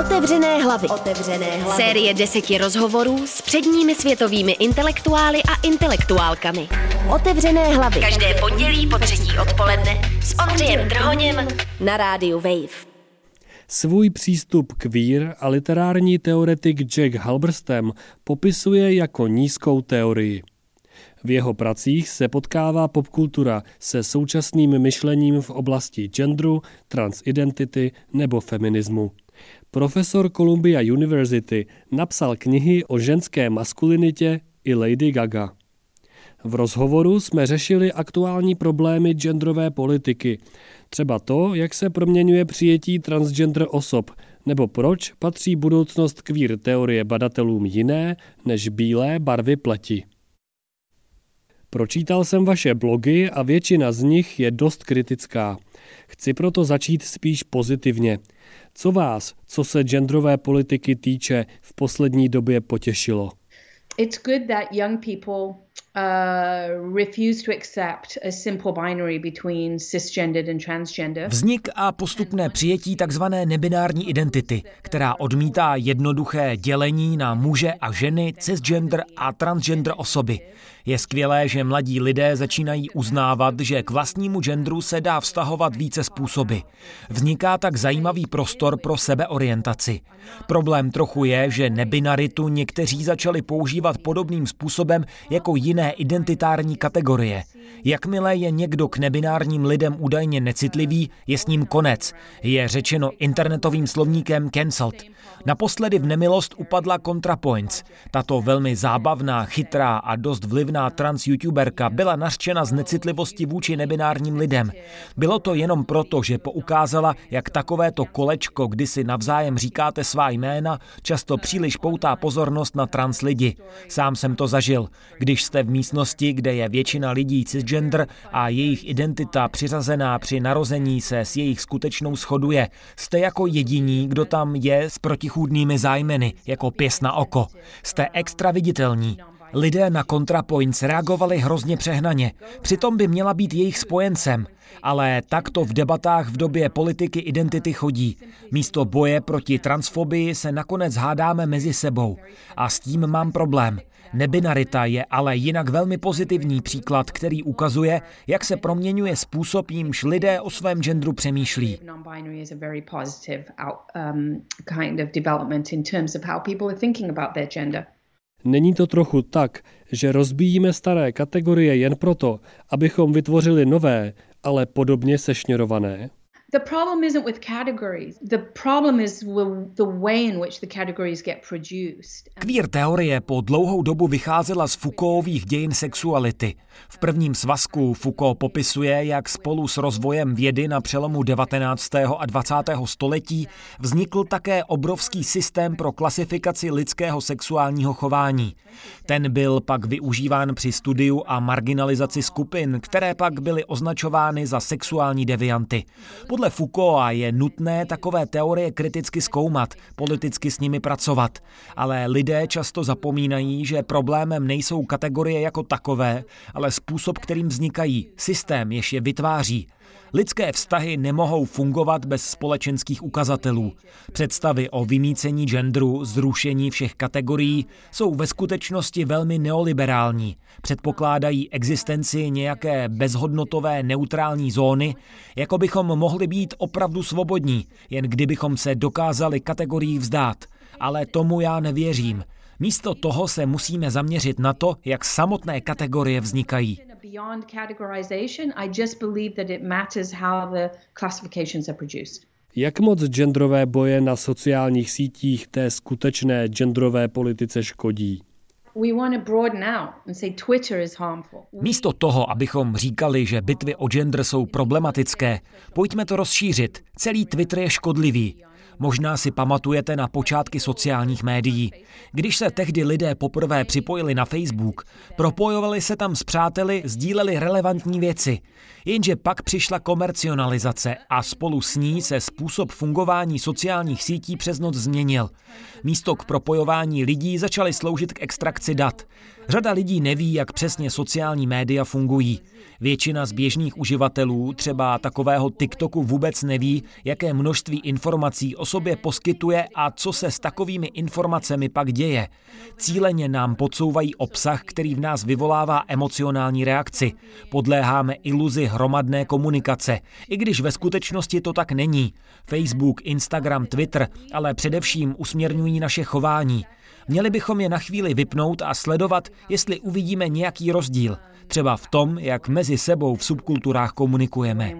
Otevřené hlavy. Otevřené hlavy. Série deseti rozhovorů s předními světovými intelektuály a intelektuálkami. Otevřené hlavy. Každé pondělí po třetí odpoledne s Ondřejem Drhoněm na rádiu Wave. Svůj přístup k vír a literární teoretik Jack Halberstam popisuje jako nízkou teorii. V jeho pracích se potkává popkultura se současným myšlením v oblasti genderu, transidentity nebo feminismu. Profesor Columbia University napsal knihy o ženské maskulinitě i Lady Gaga. V rozhovoru jsme řešili aktuální problémy genderové politiky, třeba to, jak se proměňuje přijetí transgender osob, nebo proč patří budoucnost kvír teorie badatelům jiné než bílé barvy pleti. Pročítal jsem vaše blogy a většina z nich je dost kritická. Chci proto začít spíš pozitivně. Co vás, co se genderové politiky týče, v poslední době potěšilo? It's good that young people uh, refuse to accept a simple binary between cisgendered and transgender. Vznik a postupné přijetí takzvané nebinární identity, která odmítá jednoduché dělení na muže a ženy, cisgender a transgender osoby. Je skvělé, že mladí lidé začínají uznávat, že k vlastnímu genderu se dá vztahovat více způsoby. Vzniká tak zajímavý prostor pro sebeorientaci. Problém trochu je, že nebinaritu někteří začali používat podobným způsobem jako jiné identitární kategorie. Jakmile je někdo k nebinárním lidem údajně necitlivý, je s ním konec. Je řečeno internetovým slovníkem cancelled. Naposledy v nemilost upadla ContraPoints. Tato velmi zábavná, chytrá a dost vlivná trans youtuberka byla nařčena z necitlivosti vůči nebinárním lidem. Bylo to jenom proto, že poukázala, jak takovéto kolečko, kdy si navzájem říkáte svá jména, často příliš poutá pozornost na trans lidi. Sám jsem to zažil. Když jste v místnosti, kde je většina lidí cisgender a jejich identita přiřazená při narození se s jejich skutečnou shoduje, jste jako jediní, kdo tam je s protichůdnými zájmeny, jako pěs na oko. Jste extra viditelní. Lidé na ContraPoints reagovali hrozně přehnaně. Přitom by měla být jejich spojencem. Ale takto v debatách v době politiky identity chodí. Místo boje proti transfobii se nakonec hádáme mezi sebou. A s tím mám problém. Nebinarita je ale jinak velmi pozitivní příklad, který ukazuje, jak se proměňuje způsob, jímž lidé o svém genderu přemýšlí. Není to trochu tak, že rozbíjíme staré kategorie jen proto, abychom vytvořili nové, ale podobně sešněrované? The problem isn't with categories. The problem is the way in which the categories get produced. Queer teorie po dlouhou dobu vycházela z Foucaultových dějin sexuality. V prvním svazku Foucault popisuje, jak spolu s rozvojem vědy na přelomu 19. a 20. století vznikl také obrovský systém pro klasifikaci lidského sexuálního chování. Ten byl pak využíván při studiu a marginalizaci skupin, které pak byly označovány za sexuální devianty. Podle Foucaulta je nutné takové teorie kriticky zkoumat, politicky s nimi pracovat, ale lidé často zapomínají, že problémem nejsou kategorie jako takové, ale způsob, kterým vznikají, systém, jež je vytváří. Lidské vztahy nemohou fungovat bez společenských ukazatelů. Představy o vymícení genderu, zrušení všech kategorií jsou ve skutečnosti velmi neoliberální. Předpokládají existenci nějaké bezhodnotové neutrální zóny, jako bychom mohli být opravdu svobodní, jen kdybychom se dokázali kategorií vzdát. Ale tomu já nevěřím. Místo toho se musíme zaměřit na to, jak samotné kategorie vznikají. Jak moc genderové boje na sociálních sítích té skutečné genderové politice škodí? Místo toho, abychom říkali, že bitvy o gender jsou problematické, pojďme to rozšířit. Celý Twitter je škodlivý. Možná si pamatujete na počátky sociálních médií. Když se tehdy lidé poprvé připojili na Facebook, propojovali se tam s přáteli, sdíleli relevantní věci. Jenže pak přišla komercionalizace a spolu s ní se způsob fungování sociálních sítí přes noc změnil. Místo k propojování lidí začaly sloužit k extrakci dat. Řada lidí neví, jak přesně sociální média fungují. Většina z běžných uživatelů, třeba takového TikToku, vůbec neví, jaké množství informací o sobě poskytuje a co se s takovými informacemi pak děje. Cíleně nám podsouvají obsah, který v nás vyvolává emocionální reakci. Podléháme iluzi hromadné komunikace, i když ve skutečnosti to tak není. Facebook, Instagram, Twitter, ale především usměrňují naše chování. Měli bychom je na chvíli vypnout a sledovat, jestli uvidíme nějaký rozdíl, třeba v tom, jak mezi sebou v subkulturách komunikujeme.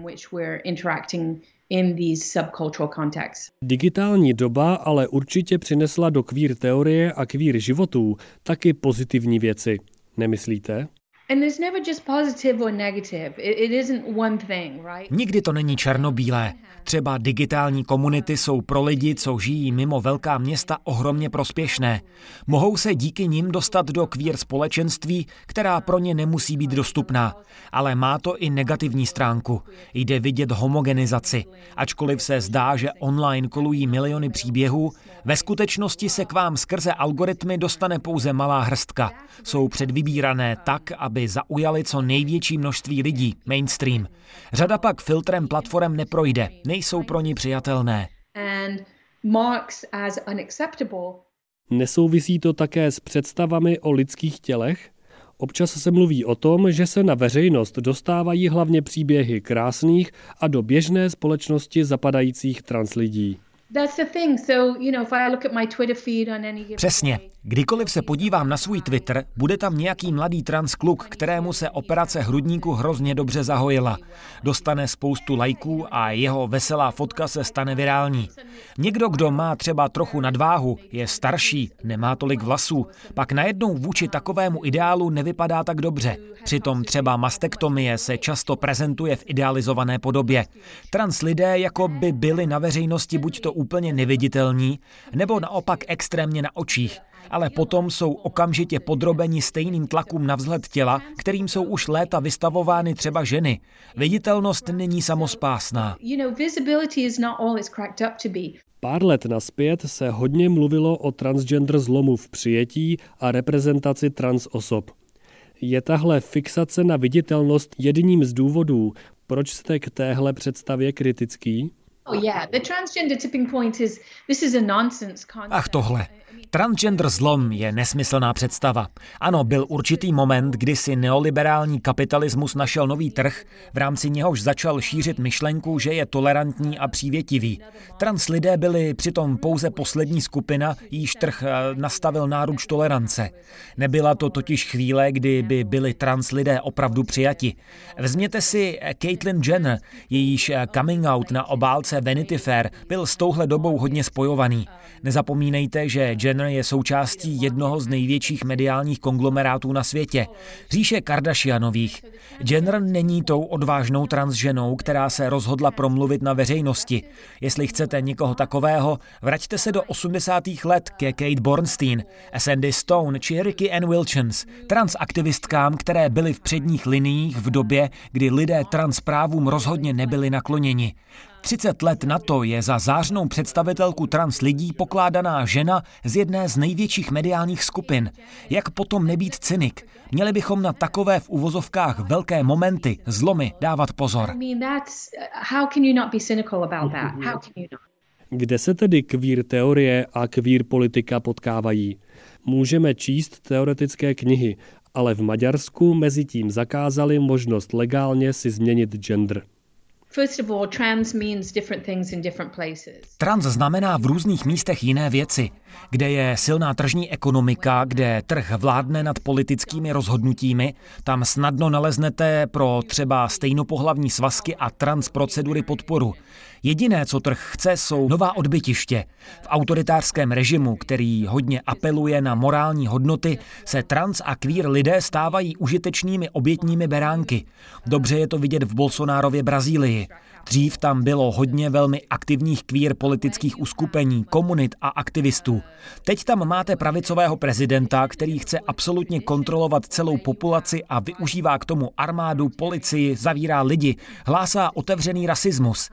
Digitální doba ale určitě přinesla do queer teorie a queer životů taky pozitivní věci. Nemyslíte? Nikdy to není černobílé. Třeba digitální komunity jsou pro lidi, co žijí mimo velká města, ohromně prospěšné. Mohou se díky nim dostat do queer společenství, která pro ně nemusí být dostupná. Ale má to i negativní stránku. Jde vidět homogenizaci. Ačkoliv se zdá, že online kolují miliony příběhů, ve skutečnosti se k vám skrze algoritmy dostane pouze malá hrstka. Jsou předvybírané tak, aby zaujali co největší množství lidí, mainstream. Řada pak filtrem platform neprojde, nejsou pro ní přijatelné. Nesouvisí to také s představami o lidských tělech? Občas se mluví o tom, že se na veřejnost dostávají hlavně příběhy krásných a do běžné společnosti zapadajících translidí. Přesně. Kdykoliv se podívám na svůj Twitter, bude tam nějaký mladý trans kluk, kterému se operace hrudníku hrozně dobře zahojila. Dostane spoustu lajků a jeho veselá fotka se stane virální. Někdo, kdo má třeba trochu nadváhu, je starší, nemá tolik vlasů, pak najednou vůči takovému ideálu nevypadá tak dobře. Přitom třeba mastektomie se často prezentuje v idealizované podobě. Trans lidé jako by byli na veřejnosti buď to úplně neviditelní, nebo naopak extrémně na očích ale potom jsou okamžitě podrobeni stejným tlakům na vzhled těla, kterým jsou už léta vystavovány třeba ženy. Viditelnost není samospásná. Pár let naspět se hodně mluvilo o transgender zlomu v přijetí a reprezentaci trans osob. Je tahle fixace na viditelnost jedním z důvodů, proč jste k téhle představě kritický? Oh, Ach tohle. Transgender zlom je nesmyslná představa. Ano, byl určitý moment, kdy si neoliberální kapitalismus našel nový trh, v rámci něhož začal šířit myšlenku, že je tolerantní a přívětivý. Trans lidé byli přitom pouze poslední skupina, jíž trh eh, nastavil náruč tolerance. Nebyla to totiž chvíle, kdy by byli trans lidé opravdu přijati. Vezměte si eh, Caitlyn Jenner, jejíž eh, coming out na obálce Vanity Fair byl s touhle dobou hodně spojovaný. Nezapomínejte, že Jenner je součástí jednoho z největších mediálních konglomerátů na světě, říše Kardashianových. Jenner není tou odvážnou transženou, která se rozhodla promluvit na veřejnosti. Jestli chcete někoho takového, vraťte se do 80. let ke Kate Bornstein, Sandy Stone či Ricky Ann Wilchens, transaktivistkám, které byly v předních liniích v době, kdy lidé transprávům rozhodně nebyli nakloněni. 30 let na to je za zářnou představitelku trans lidí pokládaná žena z jedné z největších mediálních skupin. Jak potom nebýt cynik? Měli bychom na takové v uvozovkách velké momenty, zlomy dávat pozor. Kde se tedy queer teorie a queer politika potkávají? Můžeme číst teoretické knihy, ale v Maďarsku mezi tím zakázali možnost legálně si změnit gender. Trans znamená v různých místech jiné věci. Kde je silná tržní ekonomika, kde trh vládne nad politickými rozhodnutími, tam snadno naleznete pro třeba stejnopohlavní svazky a trans procedury podporu. Jediné, co trh chce, jsou nová odbytiště. V autoritářském režimu, který hodně apeluje na morální hodnoty, se trans a queer lidé stávají užitečnými obětními beránky. Dobře je to vidět v Bolsonárově Brazílii. Dřív tam bylo hodně velmi aktivních queer politických uskupení, komunit a aktivistů. Teď tam máte pravicového prezidenta, který chce absolutně kontrolovat celou populaci a využívá k tomu armádu, policii, zavírá lidi, hlásá otevřený rasismus.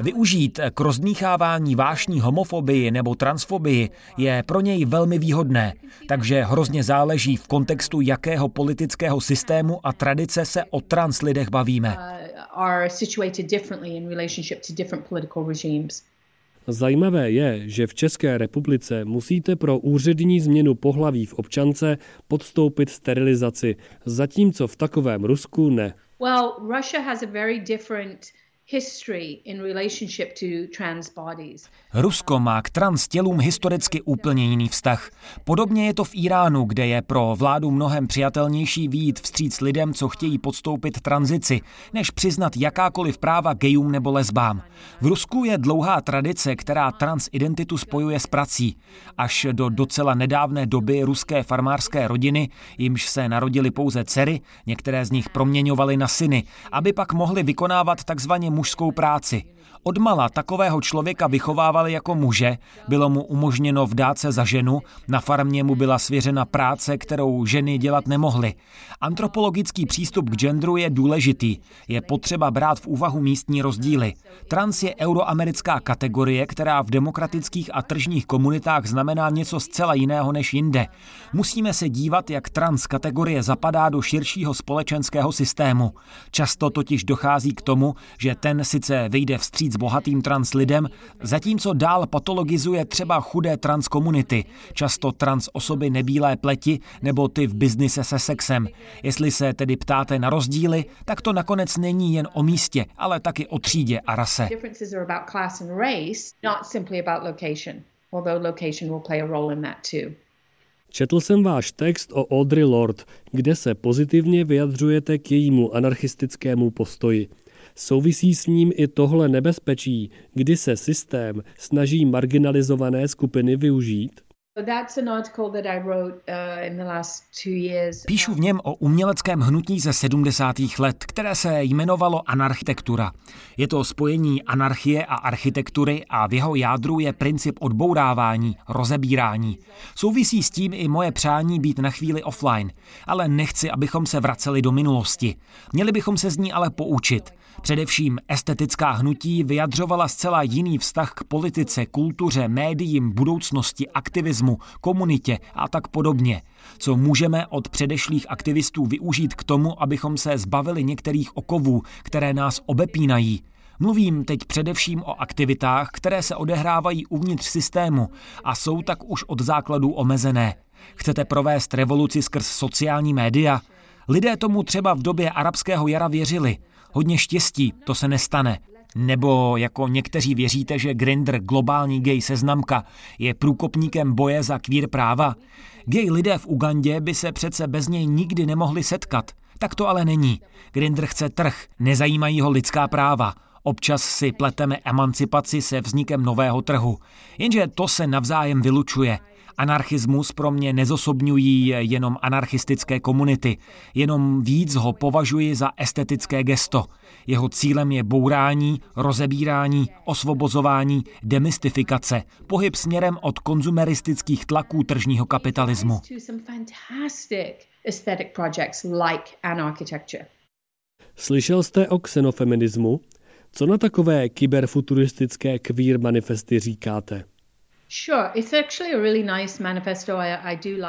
Využít k rozdmíchávání vášní homofobii nebo transfobii je pro něj velmi výhodné, takže hrozně záleží v kontextu jakého politického systému a tradice se o trans lidech bavíme. Uh, Zajímavé je, že v České republice musíte pro úřední změnu pohlaví v občance podstoupit sterilizaci, zatímco v takovém Rusku ne. Well, Russia has a very different Rusko má k trans tělům historicky úplně jiný vztah. Podobně je to v Iránu, kde je pro vládu mnohem přijatelnější výjít vstříc lidem, co chtějí podstoupit tranzici, než přiznat jakákoliv práva gejům nebo lesbám. V Rusku je dlouhá tradice, která transidentitu spojuje s prací. Až do docela nedávné doby ruské farmářské rodiny, jimž se narodili pouze dcery, některé z nich proměňovaly na syny, aby pak mohli vykonávat takzvaně mužskou práci. Odmala takového člověka vychovávali jako muže, bylo mu umožněno vdát se za ženu, na farmě mu byla svěřena práce, kterou ženy dělat nemohly. Antropologický přístup k genderu je důležitý, je potřeba brát v úvahu místní rozdíly. Trans je euroamerická kategorie, která v demokratických a tržních komunitách znamená něco zcela jiného než jinde. Musíme se dívat, jak trans kategorie zapadá do širšího společenského systému. Často totiž dochází k tomu, že ten sice vyjde vstříc bohatým trans lidem, zatímco dál patologizuje třeba chudé trans komunity, často trans osoby nebílé pleti nebo ty v biznise se sexem. Jestli se tedy ptáte na rozdíly, tak to nakonec není jen o místě, ale taky o třídě a rase. Četl jsem váš text o Audrey Lord, kde se pozitivně vyjadřujete k jejímu anarchistickému postoji. Souvisí s ním i tohle nebezpečí, kdy se systém snaží marginalizované skupiny využít? Uh, Píšu v něm o uměleckém hnutí ze 70. let, které se jmenovalo anarchitektura. Je to spojení anarchie a architektury a v jeho jádru je princip odbourávání, rozebírání. Souvisí s tím i moje přání být na chvíli offline, ale nechci, abychom se vraceli do minulosti. Měli bychom se z ní ale poučit. Především estetická hnutí vyjadřovala zcela jiný vztah k politice, kultuře, médiím, budoucnosti, aktivismu, komunitě a tak podobně. Co můžeme od předešlých aktivistů využít k tomu, abychom se zbavili některých okovů, které nás obepínají. Mluvím teď především o aktivitách, které se odehrávají uvnitř systému a jsou tak už od základů omezené. Chcete provést revoluci skrz sociální média? Lidé tomu třeba v době arabského jara věřili. Hodně štěstí, to se nestane. Nebo jako někteří věříte, že Grindr, globální gay seznamka, je průkopníkem boje za kvír práva? Gay lidé v Ugandě by se přece bez něj nikdy nemohli setkat. Tak to ale není. Grindr chce trh, nezajímají ho lidská práva. Občas si pleteme emancipaci se vznikem nového trhu. Jenže to se navzájem vylučuje. Anarchismus pro mě nezosobňují jenom anarchistické komunity, jenom víc ho považuji za estetické gesto. Jeho cílem je bourání, rozebírání, osvobozování, demystifikace, pohyb směrem od konzumeristických tlaků tržního kapitalismu. Slyšel jste o xenofeminismu? Co na takové kyberfuturistické queer manifesty říkáte?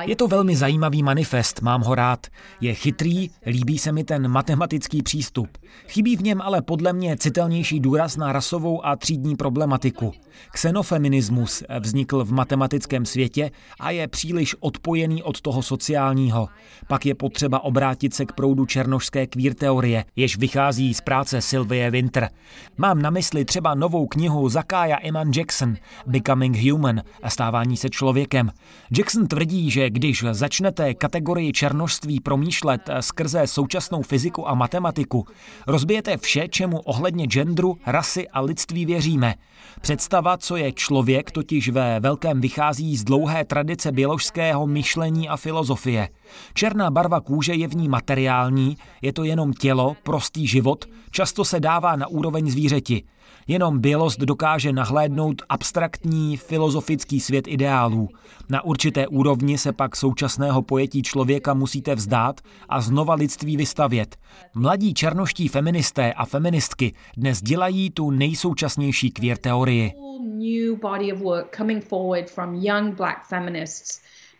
Je to velmi zajímavý manifest, mám ho rád. Je chytrý, líbí se mi ten matematický přístup. Chybí v něm ale podle mě citelnější důraz na rasovou a třídní problematiku. Xenofeminismus vznikl v matematickém světě a je příliš odpojený od toho sociálního. Pak je potřeba obrátit se k proudu černožské queer teorie, jež vychází z práce Sylvie Winter. Mám na mysli třeba novou knihu Zakája Eman Jackson, Becoming Human, a stávání se člověkem. Jackson tvrdí, že když začnete kategorii černožství promýšlet skrze současnou fyziku a matematiku, rozbijete vše, čemu ohledně genderu, rasy a lidství věříme. Představa, co je člověk, totiž ve velkém vychází z dlouhé tradice běložského myšlení a filozofie. Černá barva kůže je v ní materiální, je to jenom tělo, prostý život, často se dává na úroveň zvířeti. Jenom bělost dokáže nahlédnout abstraktní filozofický svět ideálů. Na určité úrovni se pak současného pojetí člověka musíte vzdát a znova lidství vystavět. Mladí černoští feministé a feministky dnes dělají tu nejsoučasnější queer teorii.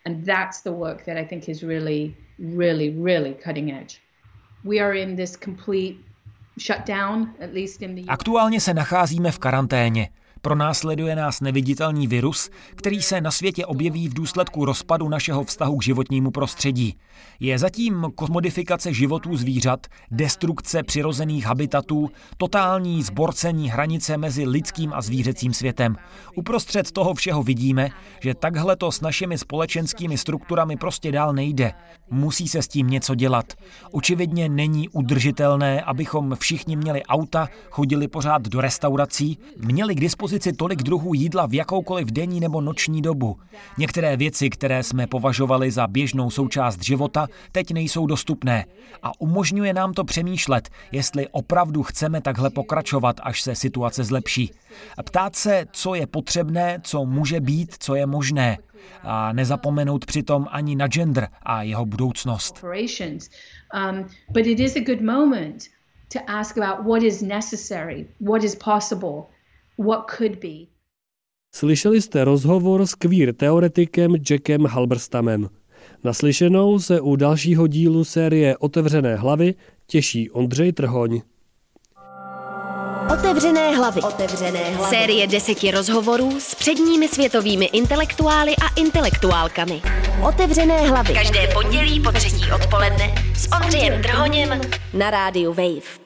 And that's the work that I think is really, really, really cutting edge. We are in this complete shutdown, at least in the Aktuálně se nacházíme v karanténě. Pronásleduje nás neviditelný virus, který se na světě objeví v důsledku rozpadu našeho vztahu k životnímu prostředí. Je zatím komodifikace životů zvířat, destrukce přirozených habitatů, totální zborcení hranice mezi lidským a zvířecím světem. Uprostřed toho všeho vidíme, že takhle to s našimi společenskými strukturami prostě dál nejde. Musí se s tím něco dělat. Očividně není udržitelné, abychom všichni měli auta, chodili pořád do restaurací, měli k dispozici tolik druhů jídla v jakoukoliv denní nebo noční dobu. Některé věci, které jsme považovali za běžnou součást života, teď nejsou dostupné. A umožňuje nám to přemýšlet, jestli opravdu chceme takhle pokračovat, až se situace zlepší. Ptát se, co je potřebné, co může být, co je možné. A nezapomenout přitom ani na gender a jeho budoucnost. Um, to ask about what is necessary, what is possible, what could be. Slyšeli jste rozhovor s queer teoretikem Jackem Halberstamem. Naslyšenou se u dalšího dílu série Otevřené hlavy těší Ondřej Trhoň. Otevřené hlavy. Otevřené hlavy. Série deseti rozhovorů s předními světovými intelektuály a intelektuálkami. Otevřené hlavy. Každé pondělí po třetí odpoledne s Ondřejem Trhoněm na rádiu Wave.